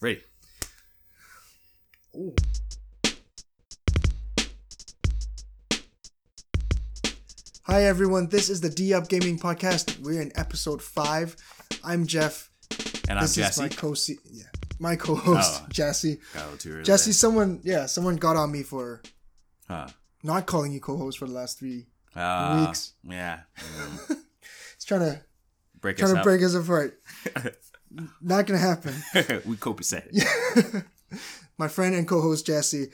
Ready. Ooh. Hi everyone, this is the D Up Gaming Podcast. We're in episode five. I'm Jeff. And I'm this Jesse. is my co yeah, my co-host Oh. Jesse. Got too early Jesse, someone yeah, someone got on me for Huh. not calling you co-host for the last three. Uh, Weeks. Yeah. Mm. He's trying to Break trying us to up. break us apart. Not gonna happen. we copacetic. my friend and co-host Jesse.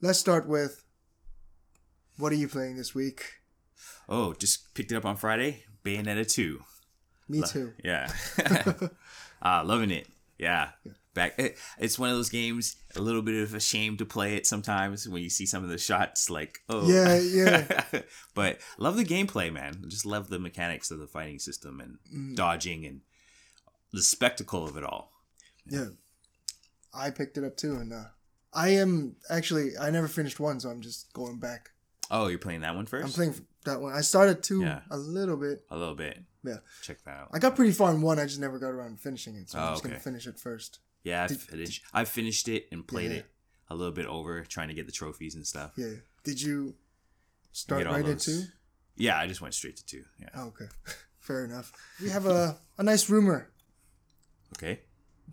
Let's start with what are you playing this week? Oh, just picked it up on Friday. Bayonetta 2. Me too. Yeah. uh, loving it. Yeah. Back. It, it's one of those games. A little bit of a shame to play it sometimes when you see some of the shots. Like, oh, Yeah, yeah. but love the gameplay, man. Just love the mechanics of the fighting system and Mm. dodging and the spectacle of it all. Yeah. I picked it up too and uh I am actually I never finished one, so I'm just going back. Oh, you're playing that one first. I'm playing that one. I started two Yeah. a little bit. a little bit. Yeah. Check that out. I got pretty far in one, I just never got around to finishing it. So I'm Oh, just gonna finish it first. Yeah, I Did- finished. I finished it and played Yeah. it a little bit over, trying to get the trophies and stuff. Yeah. Did you start right those- at two? Yeah, I just went straight to two. Yeah. Oh, okay. Fair enough. We have a, a nice rumor. Okay.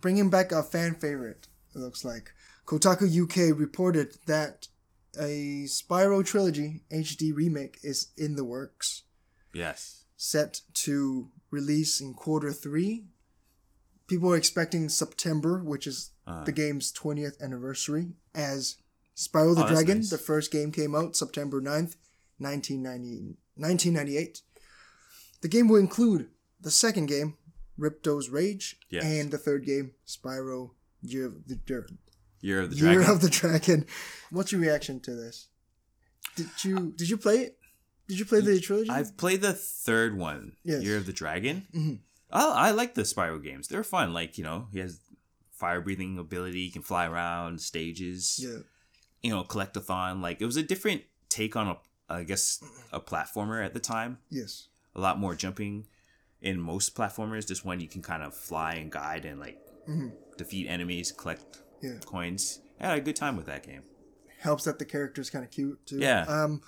bringing back a fan favorite. It looks like Kotaku UK reported that a Spyro trilogy HD remake is in the works, Yes. set to release in quarter three. People are expecting September, which is Uh, the game's 20th anniversary, as Spyro the Oh, Dragon. nice. The first game came out September 9th, 1990, 1998. The game will include the second game, Ripto's Rage, Yes. and the third game, Spyro Year of the, Year Year of the Year Dragon. of the Dragon. What's your reaction to this? Did you did you play it? Did you play the trilogy? I've played the third one, Yes. Year of the Dragon. Mhm. Oh, I like the Spyro games. They're fun. Like you know, he has fire breathing ability. He can fly around stages. yeah. You know, collectathon. Like it was a different take on a, I guess, a platformer at the time. Yes. a lot more jumping in most platformers. This one you can kind of fly and guide and like Mhm. defeat enemies, collect Yeah. coins. I had a good time with that game. Helps that the character's kind of cute too. Yeah. Um.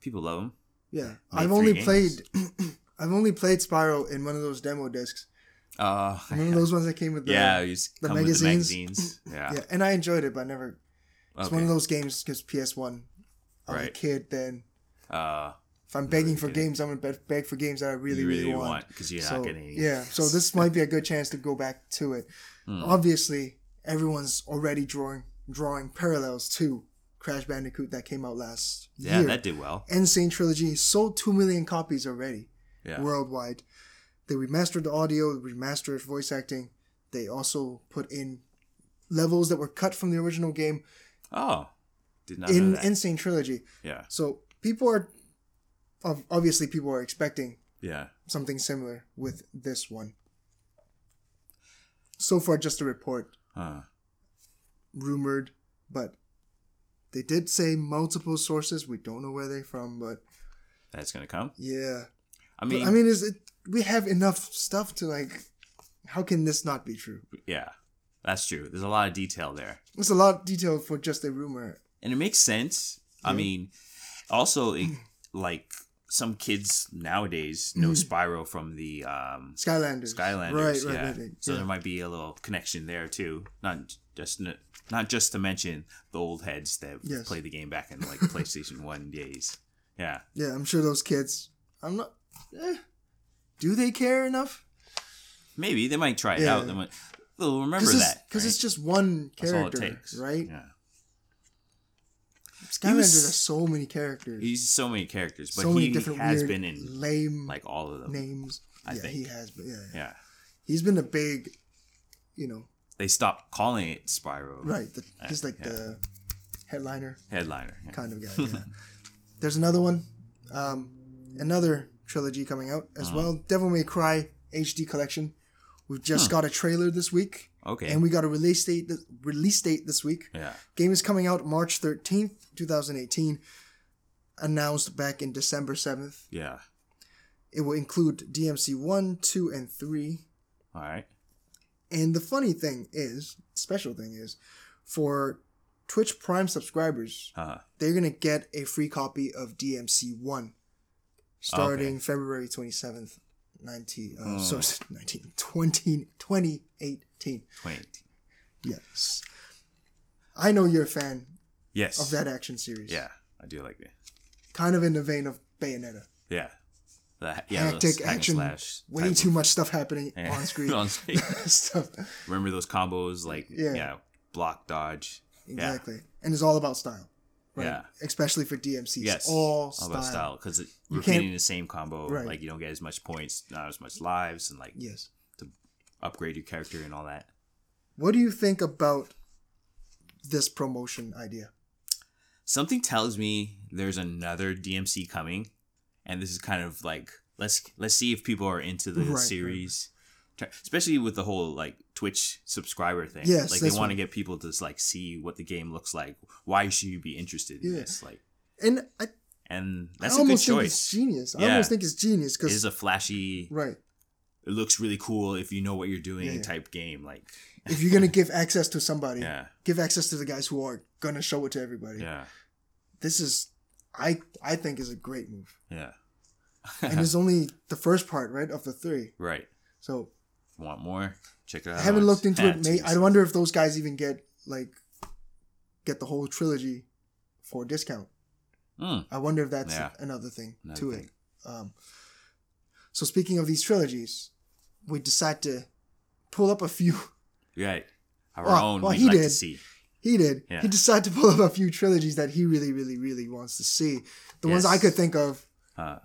People love them. Yeah. Made I've only games. played. I've only played Spyro in one of those demo discs. Uh, One of those ones that came with the yeah, the with the magazines. magazines. Yeah, yeah, and I enjoyed it, but I never. It's okay. one of those games because PS One. I was a Right. kid then. uh, If I'm begging for games, I'm gonna beg- beg for games that I really, you really, really want. because you're so not getting. yeah, so this might be a good chance to go back to it. Hmm. Obviously, everyone's already drawing drawing parallels to Crash Bandicoot that came out last yeah, year. Yeah, that did well. N. Sane Trilogy sold two million copies already Yeah, worldwide. They remastered the audio, remastered voice acting. They also put in levels that were cut from the original game oh, did not in know that. N. Sane Trilogy. yeah, So people are, obviously, people are expecting yeah, something similar with this one. So far, just a report, huh. rumored, but they did say multiple sources. We don't know where they're from, but That's gonna come. yeah. I But, mean, I mean, is it? We have enough stuff to like. How can this not be true? yeah, that's true. There's a lot of detail there. It's a lot detailed for just a rumor. and it makes sense. I mean, also it, like some kids nowadays know Spyro from the um, Skylanders. Skylanders, Right, yeah. right. right. So yeah. there might be a little connection there too. Not just not just to mention the old heads that Yes. played the game back in like PlayStation One days. Yeah, yeah, I'm sure those kids. I'm not. Eh, do they care enough? maybe they might try it Yeah. out. They might, they'll remember Because that because right? it's just one That's all it character, takes, right? Yeah, Skylanders was- has so many characters. he's so many characters, but so he has been in lame like all of them. names. I yeah, think. he has. But yeah, yeah, Yeah, he's been a big, you know, they stopped calling it Spyro. right? The, he's like yeah. the headliner Headliner. yeah. kind of guy. Yeah. There's another one, um, another trilogy coming out Uh-huh. as well. Devil May Cry HD collection. We've just got a trailer this week, Okay. and we got a release date. Release date this week. yeah. Game is coming out March 13th, 2018. Announced back in December 7th. Yeah. It will include DMC 1, 2, and 3. All right. And the funny thing is, special thing is, for Twitch Prime subscribers, Uh, they're gonna get a free copy of DMC One, starting February twenty seventh, nineteen. Uh, Hmm. Sorry, 19, 20, 2018. 2018. Yes, I know you're a fan Yes. of that action series. Yeah, I do like it. kind of in the vein of Bayonetta. Yeah. The, yeah, Hectic action, slash way too of- much stuff happening Yeah. on screen. On screen. stuff. Remember those combos like Yeah. yeah, block dodge. Exactly. And it's all about style. Right? Yeah. Especially for DMCs. Yes. All style. about style because repeating the same combo, Right. like you don't get as much points, not as much lives, and like Yes. Upgrade your character and all that. What do you think about this promotion idea? Something tells me there's another DMC coming, and this is kind of like let's let's see if people are into the Right, right. series, Try- especially with the whole like Twitch subscriber thing. Yes, like they want to get people to like see what the game looks like. Why should you be interested in Yeah. this? Like, And I, and I that's a good it's choice. genius. I Yeah. almost think it's genius because It is a flashy. right. It looks really cool if you know what you're doing Yeah, yeah. type game. Like, If you're gonna give access to somebody, yeah, give access to the guys who are gonna show it to everybody. yeah, This is, I I think, is a great move. yeah. And it's only the first part, right, of the three. right. So Want more? Check it out. I haven't looked into it. May, I wonder if those guys even get like get the whole trilogy for a discount. Mm, I wonder if that's Yeah. another thing Another to thing. it. Um, so speaking of these trilogies, we decide to pull up a few. right. Our Well- own. well, he like to did. see. He did. Yeah. He decided to pull up a few trilogies that he really, really, really wants to see. The ones I could think of Uh,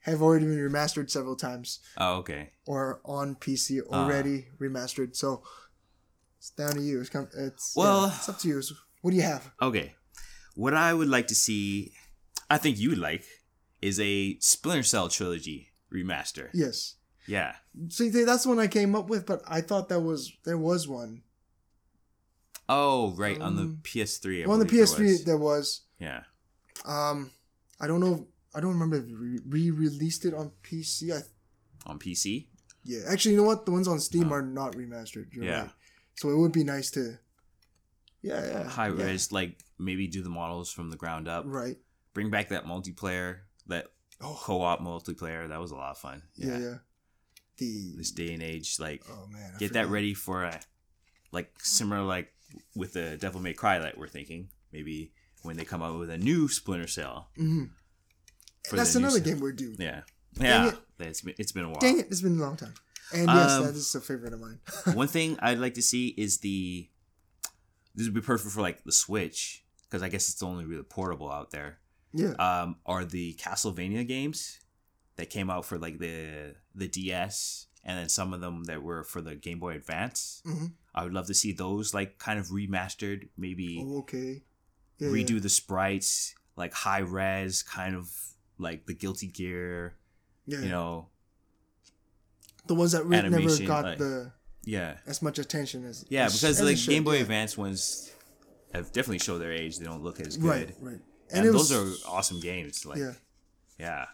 have already been remastered several times oh, okay. or on PC Ah. already remastered. So it's down to you. It's, com- it's Well- yeah, it's up to you. What do you have? Okay. What I would like to see, I think you would like, is a Splinter Cell trilogy remaster. Yes. Yeah. See, th- that's one I came up with, but I thought that was there was one. Oh, right. on the Um, PS3. I Well, on the believe there PS3 was. there was. Yeah. Um, I don't know. I don't remember if we re-released it on PC. I, On PC. yeah, actually, you know what? The ones on Steam Oh. are not remastered. You're Yeah. right. So it would be nice to. Yeah, yeah. High yeah. res, like maybe do the models from the ground up. Right. Bring back that multiplayer, that Oh, co-op multiplayer. That was a lot of fun. yeah, yeah. The This day and age, like oh man, I get that ready for a like similar like with the Devil May Cry that we're thinking. Maybe when they come out with a new Splinter Cell. Mhm. That's another game we're due. Yeah. Yeah. it. It's been, it's been a while. Dang it, it's been a long time. And yes, Um, that is a favorite of mine. One thing I'd like to see is the this would be perfect for like the Switch because I guess it's the only really portable out there. Yeah. Um, are the Castlevania games that came out for like the the DS and then some of them that were for the Game Boy Advance. Mhm. I would love to see those like kind of remastered, maybe Oh, okay. Yeah, redo yeah. the sprites, like high res, kind of like the Guilty Gear. Yeah. You know, the ones that re- never got like- the yeah, as much attention as yeah, as- because as should, Game Boy. Advance ones have definitely showed their age. They don't look as good. Right, right. And, those was- are awesome games. Like, yeah. yeah.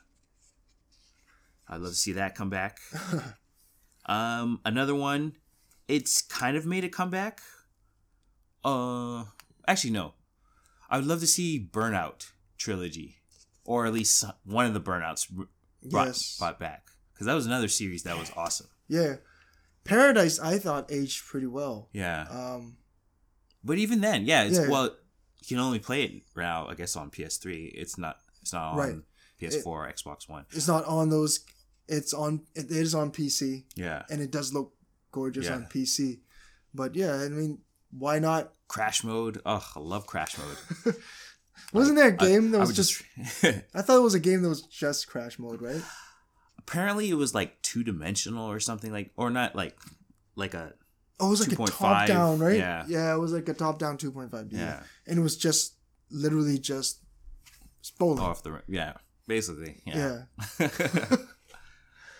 I'd love to see that come back. um, another one, it's kind of made a comeback. Uh, actually, no. I would love to see Burnout trilogy, or at least one of the Burnouts brought, Yes. brought back, because that was another series that was awesome. Yeah. Paradise, I thought aged pretty well. Yeah, Um, but even then, yeah, it's Yeah. well, you can only play it now. I guess on PS3. It's not. It's not on Right. PS4 or Xbox One. it's not on those. It's on. It is on PC, Yeah, and it does look gorgeous Yeah. on PC. But yeah, I mean, why not? Crash mode. Ugh, I love Crash mode. Wasn't there a game that was just? just I thought it was a game that was just crash mode, right? apparently it was like two dimensional or something like or not like like a Oh, it was like a 2.5, top down, right? yeah. Yeah, it was like a top down 2.5D. Yeah. And it was just literally just bowling. off the yeah basically yeah, yeah.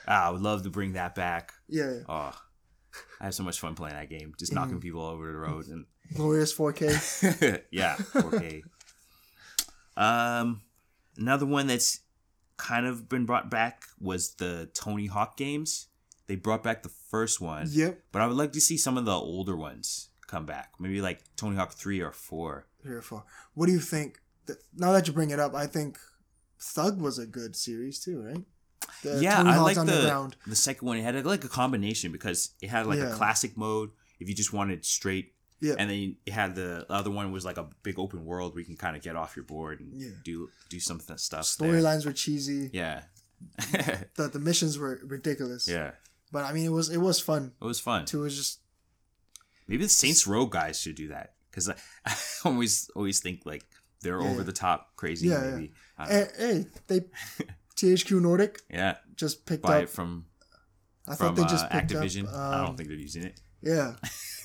Ah, I would love to bring that back Yeah. oh I have so much fun playing that game just knocking people over the road and Glorious 4K. yeah 4K um another one that's kind of been brought back was the Tony Hawk games they brought back the first one, Yep. but I would like to see some of the older ones come back. Maybe like Tony Hawk three or four. Three or four. What do you think? Th- Now that you bring it up, I think Thug was a good series too, right? The yeah, Tony I Hawk's like the the second one. It had like a combination because it had like Yeah. a classic mode if you just wanted straight, Yeah. and then it had the other one was like a big open world where you can kind of get off your board and Yeah. do do some stuff. Storylines were cheesy. Yeah, The the missions were ridiculous. yeah, But I mean, it was it was fun it was fun. too. It was just Maybe the Saints Row guys should do that because I, I always always think like they're Yeah, over yeah. the top crazy. Yeah, yeah. maybe I know. eh, hey, they THQ Nordic yeah, just picked buy up. it from I from thought they just uh, picked Activision. up. I um, don't think they're using it. Yeah,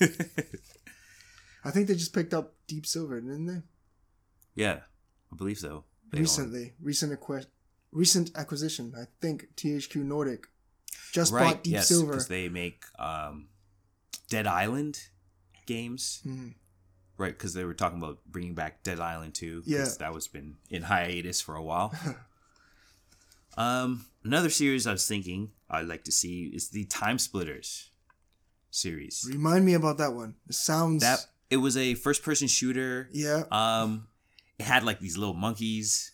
I think they just picked up Deep Silver, didn't they? yeah, I believe so. They own- Recently, recent acqui- recent acquisition. I think THQ Nordic just right? bought Deep yes, Silver. because they make um, Dead Island games. Mhm. Right, because they were talking about bringing back Dead Island 2. 'cause Yeah. that was been in hiatus for a while. um, another series I was thinking I'd like to see is the TimeSplitters series. Remind me about that one. It sounds That it was a first-person shooter. yeah. Um, it had like these little monkeys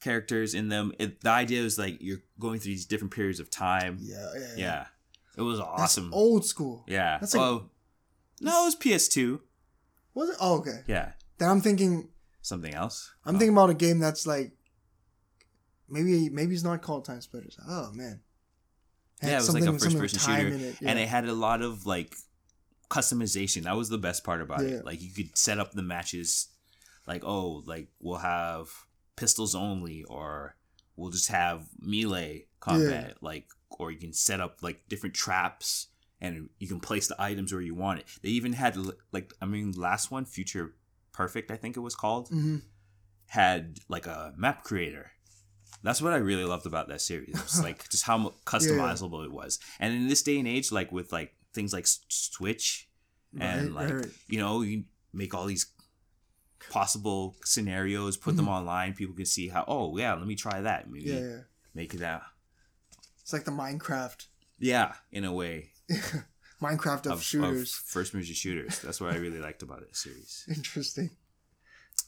characters in them. It, the idea was like you're going through these different periods of time. Yeah, yeah, Yeah, it was awesome. That's old school. Yeah. That's like- oh, no, it was PS2. Was it? Oh, okay. Yeah, Then I'm thinking. something else. I'm Oh. thinking about a game that's like. Maybe maybe it's not called TimeSplitters. Oh man. Had yeah, it was like a first person shooter, it, and it had a lot of like customization. That was the best part about Yeah. it. Like you could set up the matches, like oh, like we'll have pistols only, or we'll just have melee combat, like or you can set up like different traps. And you can place the items where you want it. They even had like I mean, last one, Future Perfect, I think it was called, Mhm. had like a map creator. That's what I really loved about that series. Like just how customizable it was. And in this day and age, like with like things like Switch and Right, like right. you know you make all these possible scenarios, put them online. People can see how. Oh yeah, let me try that. Maybe Mm-hmm. Yeah, yeah. make it out. It's like the Minecraft, Yeah, in a way Minecraft of, of, shooters. of first person shooters. That's what I really liked about that series. Interesting.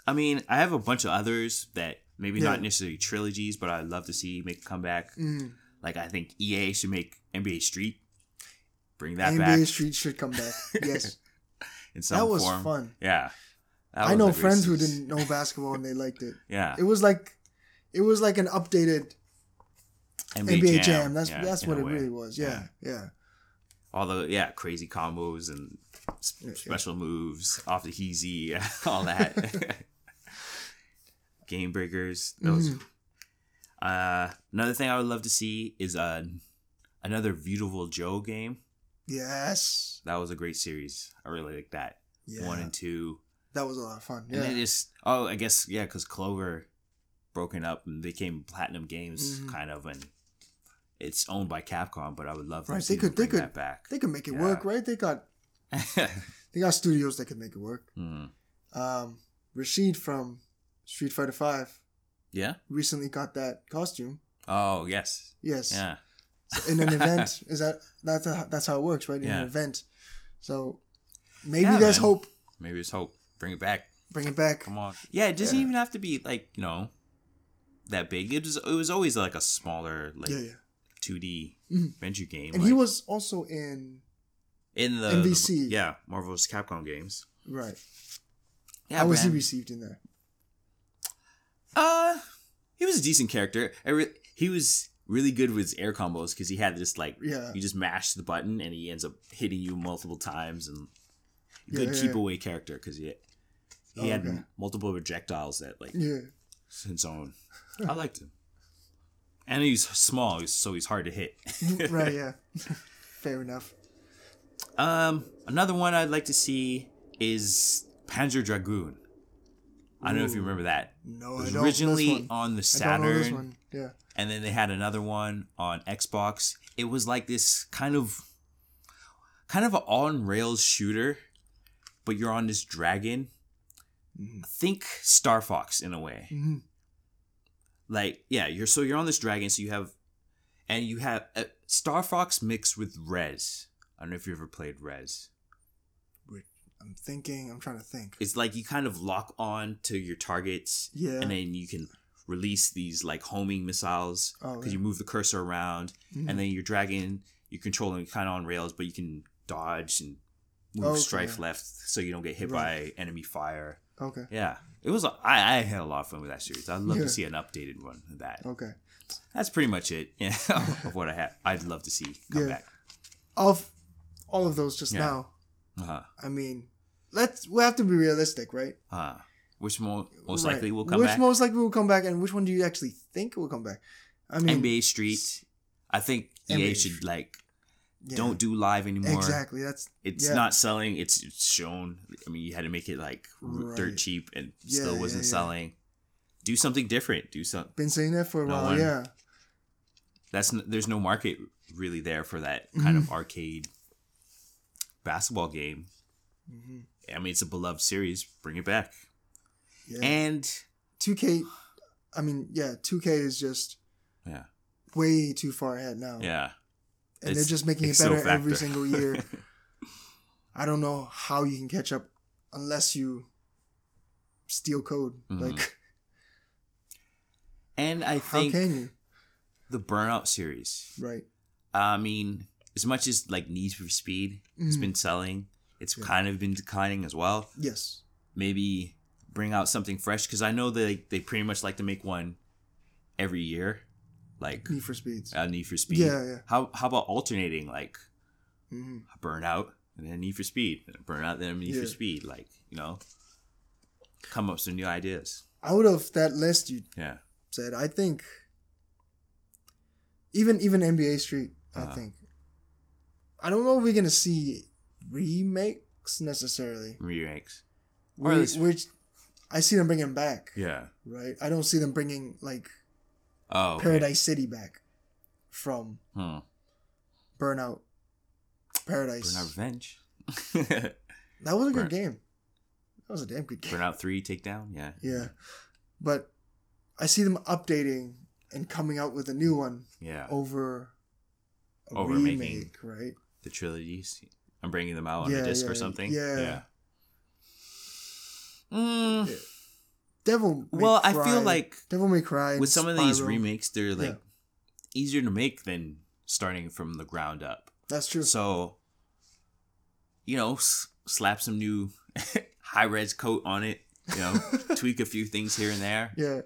I mean, I have a bunch of others that maybe Yeah. not necessarily trilogies, but I'd love to see make a comeback. Mm. Like I think EA should make NBA Street, bring that NBA back NBA Street should come back. Yes, in some that was form. fun. Yeah, That I know friends who didn't know basketball and they liked it. Yeah, It was like, it was like an updated NBA, Jam. That's Yeah, that's what it way. really was. Yeah, yeah. All the yeah crazy combos and Yeah, yeah. special moves off the Heezy, all that. Game breakers. Those. Mhm. Uh, another thing I would love to see is uh, another Beautiful Joe game. Yes. That was a great series. I really like that. Yeah. One and two. That was a lot of fun. And Yeah. then just oh, I guess yeah, because Clover broken up and became Platinum Games Mhm. kind of, and it's owned by Capcom. But I would love Right, they them could- they bring could- that back. they could make it Yeah. work, right? They got they got studios that could make it work. Hmm. Um, Rashid from Street Fighter Five Yeah. recently got that costume. Oh yes. Yes. Yeah. In an event, is that that's how, that's how it works, right? In Yeah. an event. So maybe Yeah, there's man. hope. Maybe there's hope. Bring it back. Bring it back. Come on. Yeah. It doesn't Yeah. even have to be like you know that big. It was it was always like a smaller like yeah, yeah. two D Mhm. adventure game. And like, he was also in in the NBC. the- yeah, Marvel's Capcom games. right. Yeah. How was he received in there? Uh, he was a decent character. I re- he was really good with his air combos because he had this like Yeah. you just mash the button and he ends up hitting you multiple times and good yeah, keep yeah. away character because he he Oh, had okay. multiple projectiles that like Yeah. his own. I liked him, and he's small, so he's hard to hit. right. Yeah. Fair enough. Um, another one I'd like to see is Panzer Dragoon. I don't know if you remember that. No, It I was don't. originally on the I don't know this Saturn. one. Yeah. and then they had another one on Xbox. It was like this kind of kind of an on rails shooter, but you're on this dragon. Mhm. Think Star Fox in a way. hmm Like yeah, you're so you're on this dragon, so you have and you have uh, Star Fox mixed with Rez. I don't know if you ever played Rez. I'm thinking. I'm trying to think. It's like you kind of lock on to your targets, Yeah. and then you can release these like homing missiles Oh, because yeah. you move the cursor around, Mhm. and then you're dragging, you're controlling kind of on rails, but you can dodge and move Okay. strafe left so you don't get hit Right. by enemy fire. Okay. Yeah, it was. I, I had a lot of fun with that series. I'd love Yeah. to see an updated one of that. Okay. That's pretty much it. Yeah, of what I have. I'd love to see come Yeah. back. Of all of those just Yeah. now, Uh-huh. I mean, let's we have to be realistic, right? Uh, which mo- most Right. likely will come which back. Which most likely will come back, and which one do you actually think will come back? I mean, NBA Street. I think EA should Street. like yeah, don't do live anymore. exactly. That's It's Yeah. not selling. It's, it's shown. I mean, you had to make it like r- dirt cheap and Yeah, still wasn't selling. Do something different. Do some. been saying that for a No while. one- Yeah. That's there's no market really there for that kind Mm-hmm. of arcade basketball game. Mm-hmm. I mean, it's a beloved series. Bring it back. Yeah. And 2K, I mean, yeah, 2K is just yeah, way too far ahead now. yeah. And they're just making it better every single year. I don't know how you can catch up unless you steal code. Mhm. Like, and I how think can you? the Burnout series. Right. I mean, as much as like Need for Speed has Mhm. been selling, it's Yeah. kind of been declining as well. Yes. Maybe bring out something fresh because I know they they pretty much like to make one every year, like Need for Speeds. uh, Need for Speed. Yeah, yeah. How how about alternating like hmm Burnout and then Need for Speed, and Burnout then Need Yeah. for Speed, like you know, come up with some new ideas. Out of that list you Yeah, said, I think even even NBA Street, I Uh-huh. think. I don't know if we're gonna see remakes necessarily. remakes. Or Which, at least- which I see them bringing back, Yeah. right? I don't see them bringing like Oh, okay. Paradise City back from Hmm. Burnout Paradise. Burnout Revenge. That was a good Burn- game. That was a damn good game. Burnout Three Takedown. Yeah. Yeah, but I see them updating and coming out with a new one Yeah. over a Over remake, making- right? the trilogies. I'm bringing them out on Yeah, a disc yeah, or something. yeah. Mm, Yeah. Devil. May well, I feel like Devil May Cry. with some of these remakes, they're like Yeah. easier to make than starting from the ground up. That's true. So, you know, s- slap some new high res coat on it. You know, tweak a few things here and there. yeah,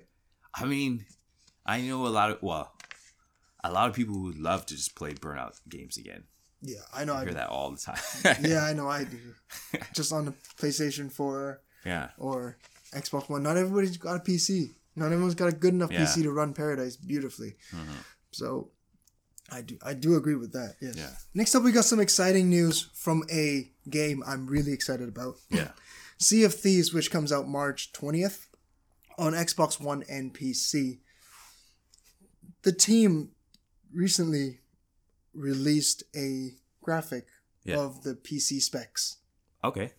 I mean, I know a lot of well, a lot of people would love to just play Burnout games again. yeah. I know. I I hear do. that all the time. Yeah, I know. I do. Just on the PlayStation 4 yeah. or Xbox One. Not everybody's got a PC. Not everyone's got a good enough Yeah. PC to run Paradise beautifully. Mhm. So, I do. I do agree with that. Yes. Yeah. Next up, we got some exciting news from a game I'm really excited about. Yeah. Sea of Thieves, which comes out March 20th on Xbox One and PC. The team recently released a graphic Yeah. of the PC specs. Okay.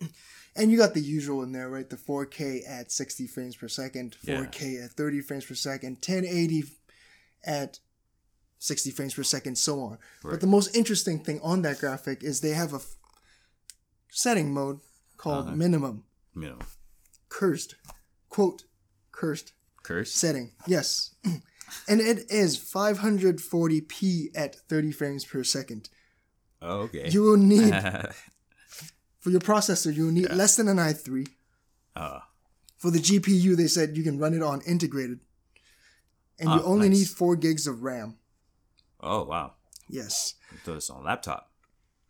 And you got the usual in there, right? The 4K at 60 frames per second, 4K at 30 frames per second, 1080 at 60 frames per second, so on. But the most interesting thing on that graphic is they have a f- setting mode called Uh-huh. minimum know, cursed quote cursed curse. setting yes and it is 540p at 30 frames per second Oh, okay. you will need for your processor you need less than an i3 uh, for the gpu they said you can run it on integrated. And you Ah, only nice. need 4 gigs of ram. Oh wow. yes. Do this on a laptop.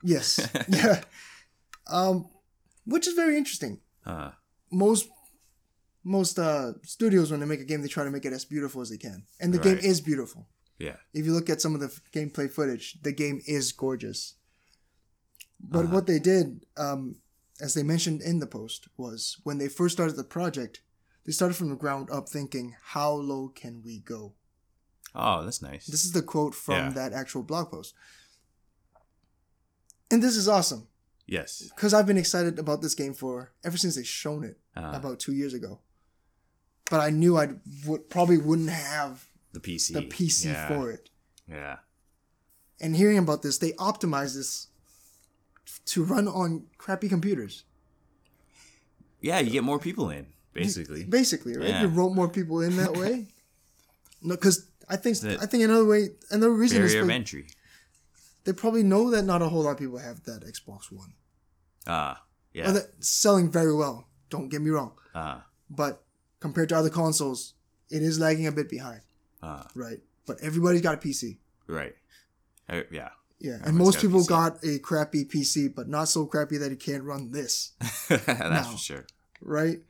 yes. Yeah. Um which is very interesting. Uh, most most uh studios when they make a game they try to make it as beautiful as they can. And the game is beautiful. Yeah. if you look at some of the f- gameplay footage the game is gorgeous but Uh-huh. what they did um as they mentioned in the post was when they first started the project they started from the ground up thinking how low can we go Oh, that's nice. this is the quote from Yeah. that actual blog post and this is awesome yes. because I've been excited about this game for ever since they shown it Uh, about two years ago. But I knew I would probably wouldn't have the PC. the PC yeah. for it. Yeah. and hearing about this, they optimize this to run on crappy computers. Yeah, you get more people in basically. Basically, right? Yeah. You rope more people in that way. no, because I think I think another way, another reason is of entry. they probably know that not a whole lot of people have that Xbox One. Ah, Or yeah. that selling very well. Don't get me wrong, Ah, but compared to other consoles, it is lagging a bit behind, ah, right? But everybody's got a PC. right. Uh, yeah. Yeah, and most people PC. got a crappy PC, but not so crappy that it can't run this, That's No. for sure. right?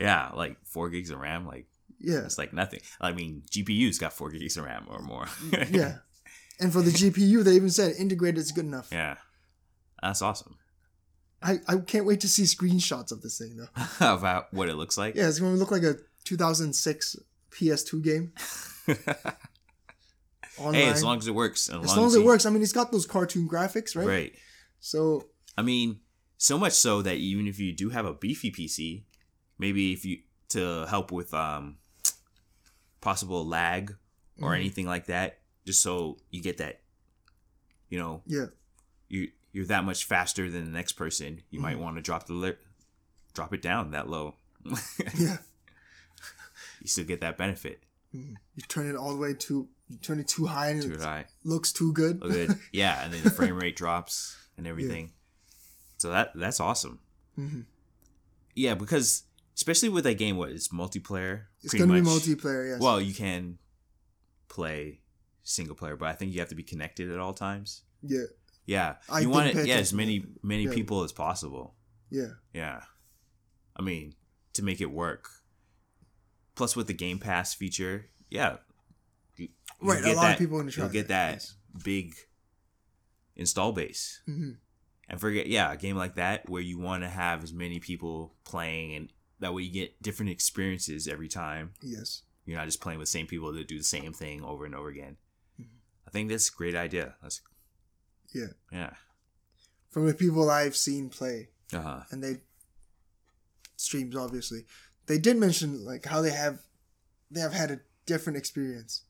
Yeah, like four gigs of RAM, like Yeah, it's like nothing. I mean, GPU's got four gigs of RAM or more. yeah. And for the GPU, they even said integrated is good enough. yeah. That's awesome. I, I can't wait to see screenshots of this thing though. About what it looks like. Yeah, it's going to look like a 2006 PS2 game online. hey, as long as it works. And as long as it works. I mean, it's got those cartoon graphics, right? Right. So I mean, so much so that even if you do have a beefy PC, maybe if you to help with um possible lag or Mhm. anything like that, just so you get that, you know, yeah, you you're that much faster than the next person, you might Mhm. want to drop the li- drop it down that low. yeah. you still get that benefit. Mhm. You turn it all the way to you turn it too high and Too it high. looks too good. Look good. Yeah, and then the frame rate drops and everything. So that that's awesome. Mhm. Yeah, because especially with that game, what it's multiplayer. It's going to be multiplayer. Yes. Well, you can play single player, but I think you have to be connected at all times. yeah, Yeah, I you want it. Yeah, as many many Yeah. people as possible. yeah, Yeah, I mean to make it work. Plus, with the Game Pass feature, yeah, right. A lot that- of people in the You'll get that big install base. hmm and forget yeah a game like that where you want to have as many people playing and that way you get different experiences every time Yes. you're not just playing with the same people that do the same thing over and over again Mhm. i think that's a great idea that's Yeah. yeah From the people I've seen play, uh-huh and they streams obviously, they did mention like how they have they have had a different experience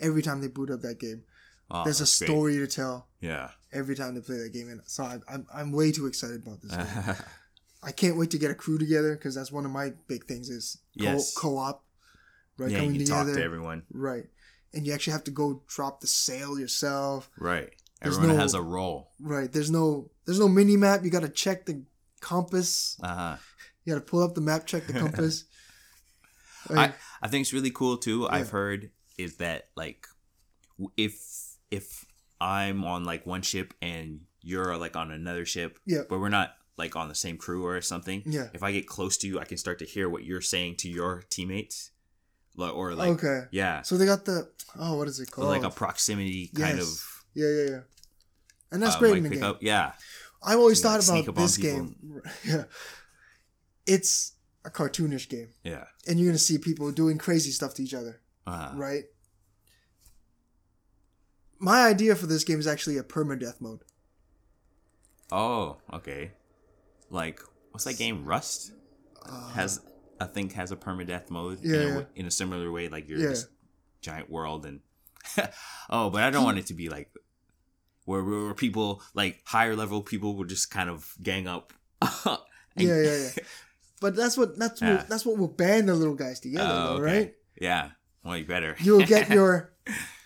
every time they boot up that game. oh, There's a story to tell yeah every time they play that game, and so I, I'm I'm way too excited about this. game. I can't wait to get a crew together because that's one of my big things is co- Yes. co-op, right? yeah you Coming talk together, to everyone right? And you actually have to go drop the sail yourself, right There's everyone no- has a role right? There's no there's no mini map. You got to check the compass. uh-huh You got to pull up the map, check the compass. I, Like, I think it's really cool too. I've heard is that like if if I'm on like one ship and you're like on another ship, Yeah. but we're not like on the same crew or something. Yeah. If I get close to you, I can start to hear what you're saying to your teammates, or like okay, yeah, so they got the oh, what is it called? like a proximity kind Yes. of. yeah, yeah, yeah. And that's uh, great in the game. pickup. Yeah, I've always like, thought sneak about this game. Yeah, it's a cartoonish game, yeah. and you're gonna see people doing crazy stuff to each other. Uh, right? My idea for this game is actually a permadeath mode. Oh, okay. Like what's that game? Rust Uh, has I think has a permadeath mode Yeah, in, a, yeah. in a similar way. Like you're Yeah. this giant world and oh, but I don't want it to be like where, where people like higher level people will just kind of gang up. yeah, yeah, yeah. But that's what that's what that's what will band the little guys together, Oh, though, okay. right? Yeah. Well, you better. You'll get your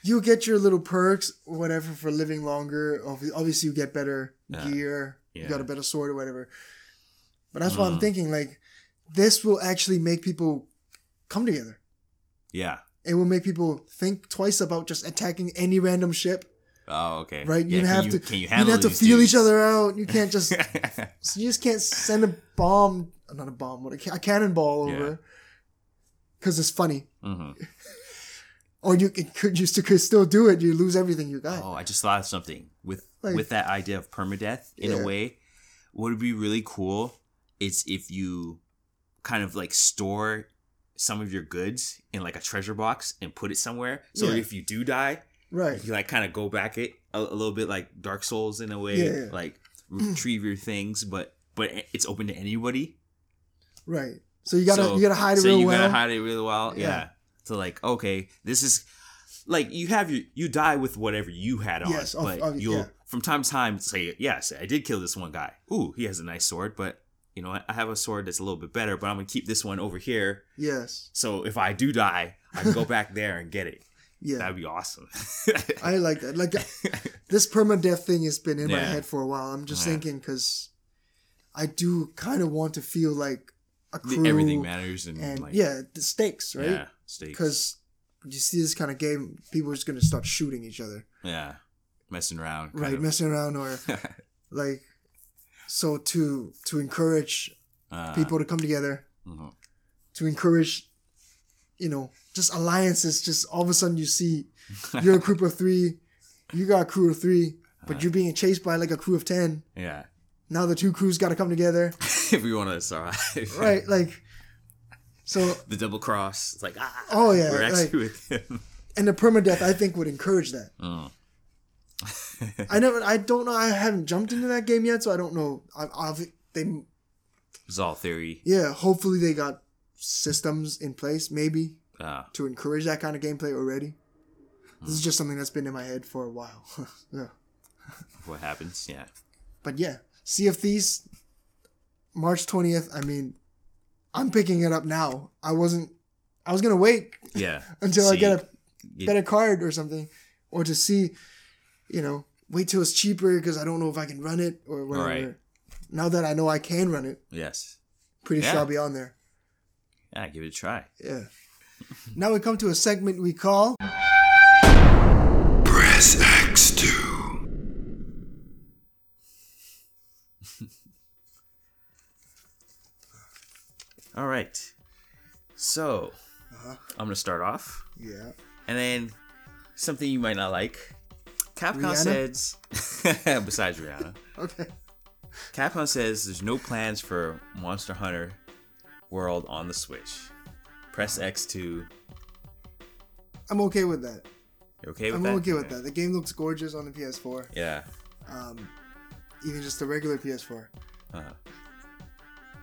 you'll get your little perks, whatever, for living longer. Obviously, you get better Yeah. gear. You got a better sword or whatever. But that's what I'm Mm. thinking. Like, this will actually make people come together. yeah. It will make people think twice about just attacking any random ship. Oh, okay. Right? Yeah, you have you, to Can you you have to feel dudes? each other out. You can't just you just can't send a bomb, not a bomb, what a, a cannonball Yeah. over, because it's funny. hmm Or you could, you still, could still do it. You lose everything you got. Oh, I just thought of something with Like- with that idea of permadeath. In Yeah. a way, what would be really cool is if you kind of like store some of your goods in like a treasure box and put it somewhere. So Yeah. if you do die, Right. you like kind of go back it a, a little bit like Dark Souls in a way, yeah. like retrieve your things, but but it's open to anybody. Right. So you gotta So- you gotta hide it so real you well. gotta hide it really well. Yeah. Yeah. So like, okay, this is like you have your you die with whatever you had on, Yes, but you'll yeah. from time to time say, yes, I did kill this one guy. Ooh, he has a nice sword, but you know? I have a sword that's a little bit better, but I'm gonna keep this one over here. Yes. So if I do die, I can go back there and get it. Yeah. That'd be awesome. I like that. Like uh, this permadeath thing has been in my head for a while. I'm just oh, Yeah. thinking because I do kind of want to feel like a The- crew. Everything matters, and, and like yeah, the stakes, right? yeah, stakes. Because you see this kind of game, people are just gonna start shooting each other, yeah, messing around, right? of. Messing around or like. So to to encourage Uh, people to come together, mhm. to encourage, you know, just alliances. Just all of a sudden you see you're a group of three, you got a crew of three, but you're being chased by like a crew of ten. yeah. Now the two crews got to come together, if we want to survive, right? Like, so the double cross. It's like ah, Oh, yeah, we're actually like- with him. and the permadeath I think would encourage that. Mm. I never, I don't know, I haven't jumped into that game yet, so I don't know. I, I've they, It's all theory. yeah, hopefully they got systems in place maybe Uh, to encourage that kind of gameplay already. This is just something that's been in my head for a while. yeah. what happens? Yeah. But yeah, Sea of Thieves, March 20th. I mean, I'm picking it up now. I wasn't, I was going to wait Yeah. until I get a you- a card or something, or to see, you know, wait till it's cheaper because I don't know if I can run it or whatever. Right. Now that I know I can run it, Yes. pretty sure I'll be on there. Yeah. Give it a try. Yeah. now we come to a segment we call All right. So Uh-huh. I'm gonna start off, yeah. and then something you might not like. Capcom Rihanna? says, besides Rihanna, Okay. Capcom says there's no plans for Monster Hunter World on the Switch. Press X to. I'm okay with that. You okay with that? I'm that? okay with that. The game looks gorgeous on the PS4. Yeah. Um, even just the regular PS4. Uh,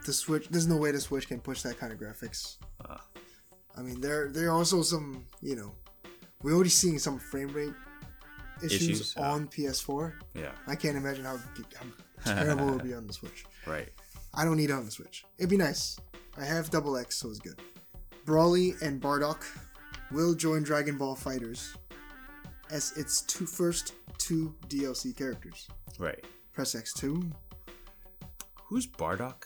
The Switch. There's no way the Switch can push that kind of graphics. uh, I mean, there there are also some, you know, we're already seeing some frame rate issues, Issues, on PS4. yeah. I can't imagine how, how terrible it would be on the Switch. Right. I don't need it on the Switch. It'd be nice. I have double X, so it's good. Broly and Bardock will join Dragon Ball Fighters as its two first two DLC characters. Right. Press X2. Who's Bardock?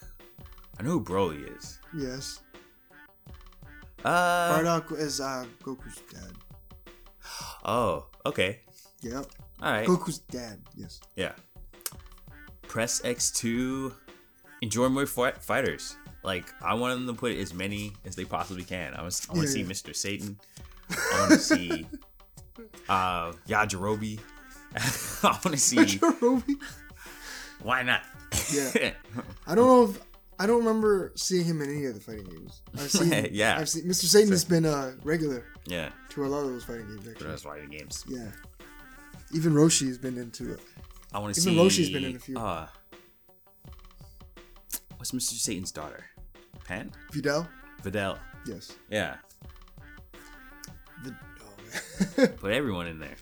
I know who Broly is. Yes. Uh. Bardock is uh, Goku's dad. Oh. Okay. Yep. All right. Goku's dad. Yes. Yeah. Press X two. enjoy more fight- fighters. Like I want them to put as many as they possibly can. I want, I want Yeah, to see yeah. Mr. Satan. I want to see uh Yajirobe. I want to see Yajirobe? why not? Yeah. I don't know if I don't remember seeing him in any of the fighting games. I've seen. Yeah. I've seen Mr. Satan has been a regular yeah. to a lot of those fighting games. Actually. that's fighting games. Yeah. Even Roshi has been into it. I want to see. Even. Roshi's been in a few. Uh, what's Mr. Satan's daughter? Pan? Vidal? Videl. Yes. Yeah. Vid- oh. Put everyone in there.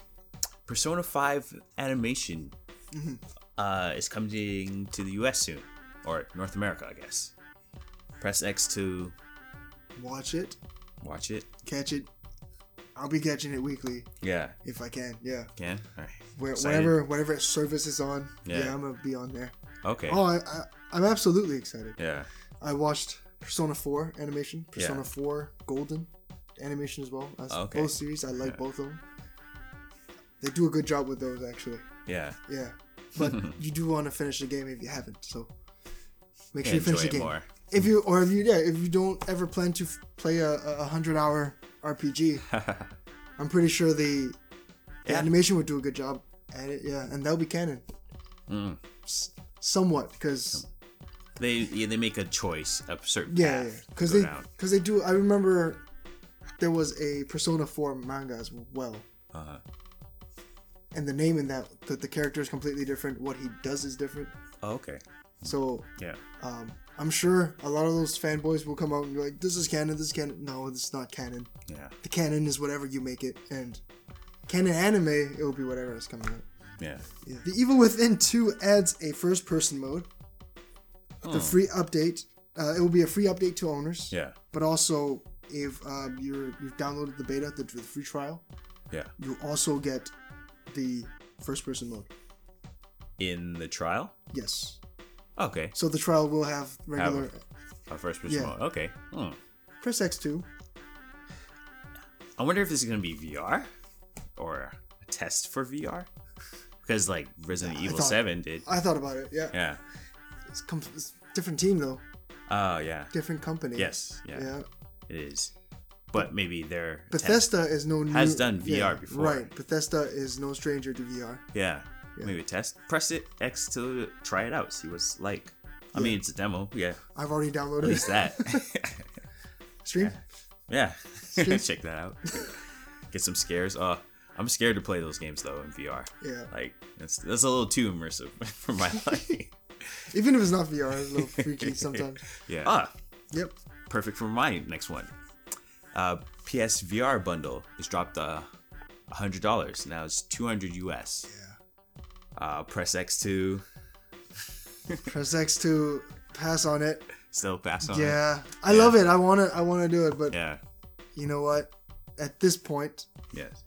Persona 5 animation Mm-hmm. uh, is coming to the US soon. Or North America, I guess. Press X to Watch it, watch it. catch it. I'll be catching it weekly Yeah. if I can. Yeah. Can? Alright. Where, Excited? whatever whatever service is on, yeah. Yeah. I'm gonna be on there. Okay. Oh, I, I I'm absolutely excited. Yeah. I watched Persona 4 animation, Persona Yeah. 4 Golden animation as well. That's Okay. Both series, I like Yeah. both of them. They do a good job with those actually. Yeah. Yeah, but you do want to finish the game if you haven't. So make sure you finish the game. more. If you or if you yeah if you don't ever plan to f- play a, a hundred hour RPG, I'm pretty sure the, the Yeah. animation would do a good job at it. Yeah, and that'll be canon. Mm. S- somewhat because They yeah, they make a choice, a certain yeah, because go they because they do. I remember there was a Persona 4 manga as well, Uh-huh. and the name in that that the character is completely different. What he does is different. Oh, okay. So Yeah. um, I'm sure a lot of those fanboys will come out and be like, "This is canon. This is canon." No, this is not canon. Yeah. The canon is whatever you make it, and canon anime, it will be whatever is coming out. Yeah. Yeah. The Evil Within 2 adds a first person mode. The free update. Uh, it will be a free update to owners. Yeah. But also, if um, you're you've downloaded the beta, the, the free trial, Yeah. you also get the first person mode. In the trial. Yes. Okay. So the trial will have regular. A first person Yeah. mode. Okay. Hmm. Press X2. I wonder if this is gonna be VR or a test for VR. Because like Resident Evil thought- Seven did. I thought about it. Yeah. Yeah. It's, com- it's different team though. Oh yeah. Different company. Yes. Yeah. Yeah. It is. But maybe they're Bethesda is no new, Has done VR yeah, before. Right. Bethesda is no stranger to VR. Yeah. Maybe test. Press it X to try it out. See what's like. I mean, it's a demo. Yeah. I've already downloaded At least that. Stream. yeah. Check that out. Get some scares. Oh, I'm scared to play those games though in VR. Yeah. Like that's that's a little too immersive for my liking. Even if it's not VR, it's a little freaky sometimes. yeah. Ah, Yep. perfect for my next one. Uh, PS VR bundle is dropped uh, hundred dollars. Now it's two hundred US. Yeah. Uh, press X to Press X to pass on it. still pass on. it. Yeah. I love it. I wanna I wanna do it, but Yeah. you know what? At this point, Yes.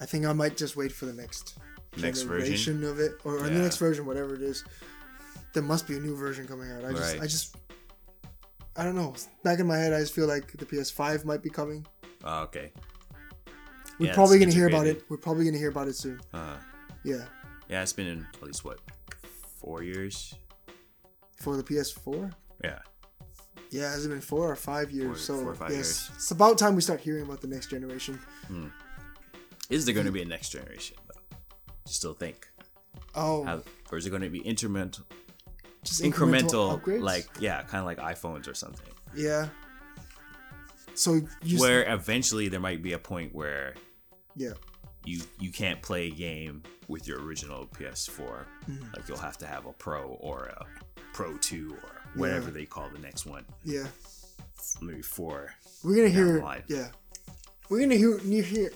I think I might just wait for the next Next version. of it, or, or the next version, whatever it is. There must be a new version coming out. I just, Right. I just, I don't know. Back in my head, I just feel like the PS5 might be coming. Oh, okay. We're Yeah, probably gonna hear about it. We're probably gonna hear about it soon. Uh, Yeah, yeah, it's been in at least what four years. for the PS4. Yeah. Yeah, has it been four or five years? Four- so four or five yes, years. it's about time we start hearing about the next generation. Hmm. Is there going to be a next generation though? Do you still think? Oh, How, or is it going to be incremental, just incremental, upgrades. like yeah, kind of like iPhones or something? yeah. So Where eventually there might be a point where yeah you you can't play a game with your original PS4. Mm-hmm. Like you'll have to have a Pro or a Pro Two or whatever Yeah. they call the next one. yeah Maybe four. we're gonna hear line. yeah we're gonna hear new hear.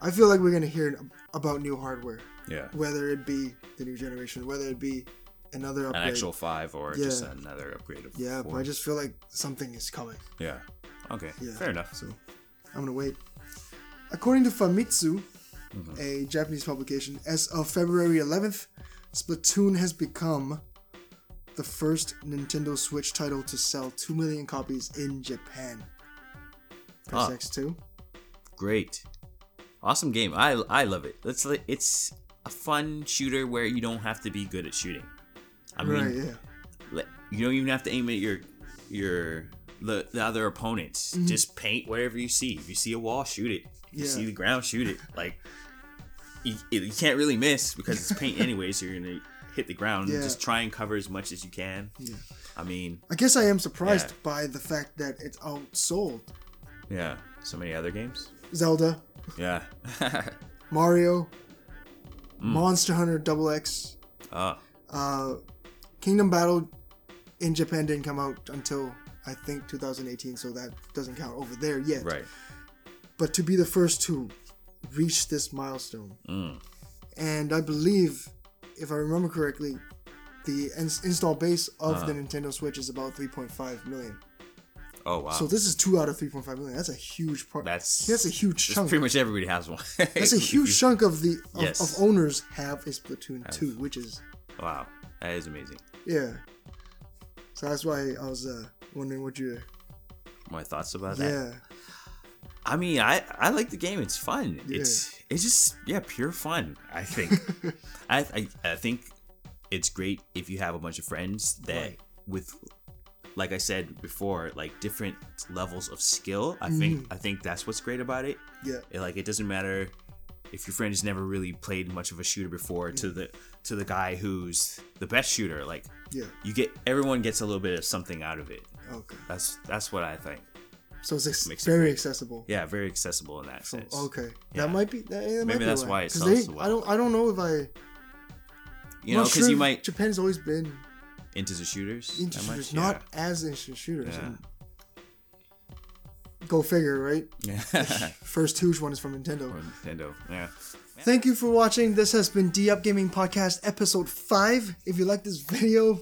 I feel like we're gonna hear about new hardware. Yeah. whether it be the new generation, whether it be another An actual five or Yeah. just another upgrade of yeah, four. but I just feel like something is coming. yeah. Okay. Yeah. Fair enough. So I'm gonna wait. According to Famitsu, Mm-hmm. a Japanese publication, as of February 11th, Splatoon has become the first Nintendo Switch title to sell 2 million copies in Japan. Press Ah. X2. Great. Awesome game. I I love it. It's it's a fun shooter where you don't have to be good at shooting. I mean, right, yeah. you don't even have to aim at your your the, the other opponents. Just paint whatever you see. If you see a wall, shoot it. You Yeah. see the ground, shoot it. Like you, you can't really miss because it's paint anyway, so you're gonna hit the ground. Yeah. Just try and cover as much as you can. Yeah. I mean, I guess I am surprised Yeah. by the fact that it's outsold. yeah. So many other games. Zelda, Yeah. Mario, Mm. Monster Hunter Double X, oh, uh, Kingdom Battle in Japan didn't come out until I think 2018, so that doesn't count over there yet. right. But to be the first to reach this milestone, Mm. and I believe, if I remember correctly, the ins- install base of Uh-huh. the Nintendo Switch is about 3.5 million. Oh wow. So this is two out of 3.5 million. That's a huge part. That's that's a huge chunk. Pretty much everybody has one. That's a huge chunk of the of, Yes. of owners have a Splatoon 2, which is Wow, that is amazing. yeah. So that's why I was uh, wondering what you My thoughts about that. yeah I mean, I I like the game. It's fun. It's it's just yeah, pure fun. I think. I, I I think it's great if you have a bunch of friends that Right. with like I said before, like different levels of skill. I mm-hmm. think I think that's what's great about it. yeah It, like it doesn't matter if your friend has never really played much of a shooter before to the to the guy who's the best shooter. Like yeah you get everyone gets a little bit of something out of it. okay. That's that's what I think. So it's ex- Makes very great. accessible. Yeah, very accessible in that sense. Okay, Yeah. that might be. That, that might Maybe be that's why. why it sells they- so well. I don't. I don't know if I. You know, because sure you might Japan's always been into the shooters. into shooters, yeah. not as into shooters. Yeah. Go figure, right? Yeah. First huge one is from Nintendo. Nintendo. Yeah. Thank you for watching. This has been D Up Gaming Podcast episode 5. If you like this video,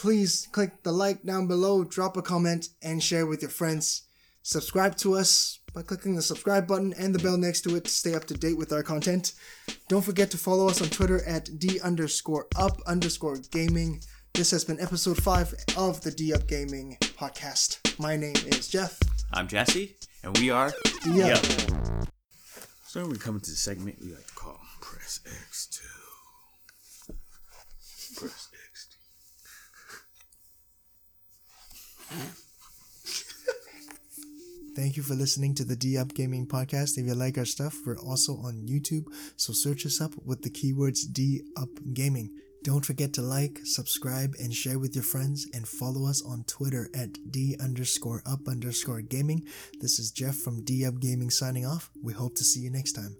please click the like down below, drop a comment, and share with your friends. Subscribe to us by clicking the subscribe button and the bell next to it to stay up to date with our content. Don't forget to follow us on Twitter at D underscore up underscore gaming. This has been episode 5 of the D Up Gaming Podcast. My name is Jeff. I'm Jesse, and we are D Up. So we come to the segment we like to call Press X2. Press X2. Thank you for listening to the D Up Gaming Podcast. If you like our stuff, we're also on YouTube, so search us up with the keywords D Up Gaming. Don't forget to like, subscribe, and share with your friends, and follow us on Twitter at D underscore up underscore gaming. This is Jeff from D Up Gaming signing off. We hope to see you next time.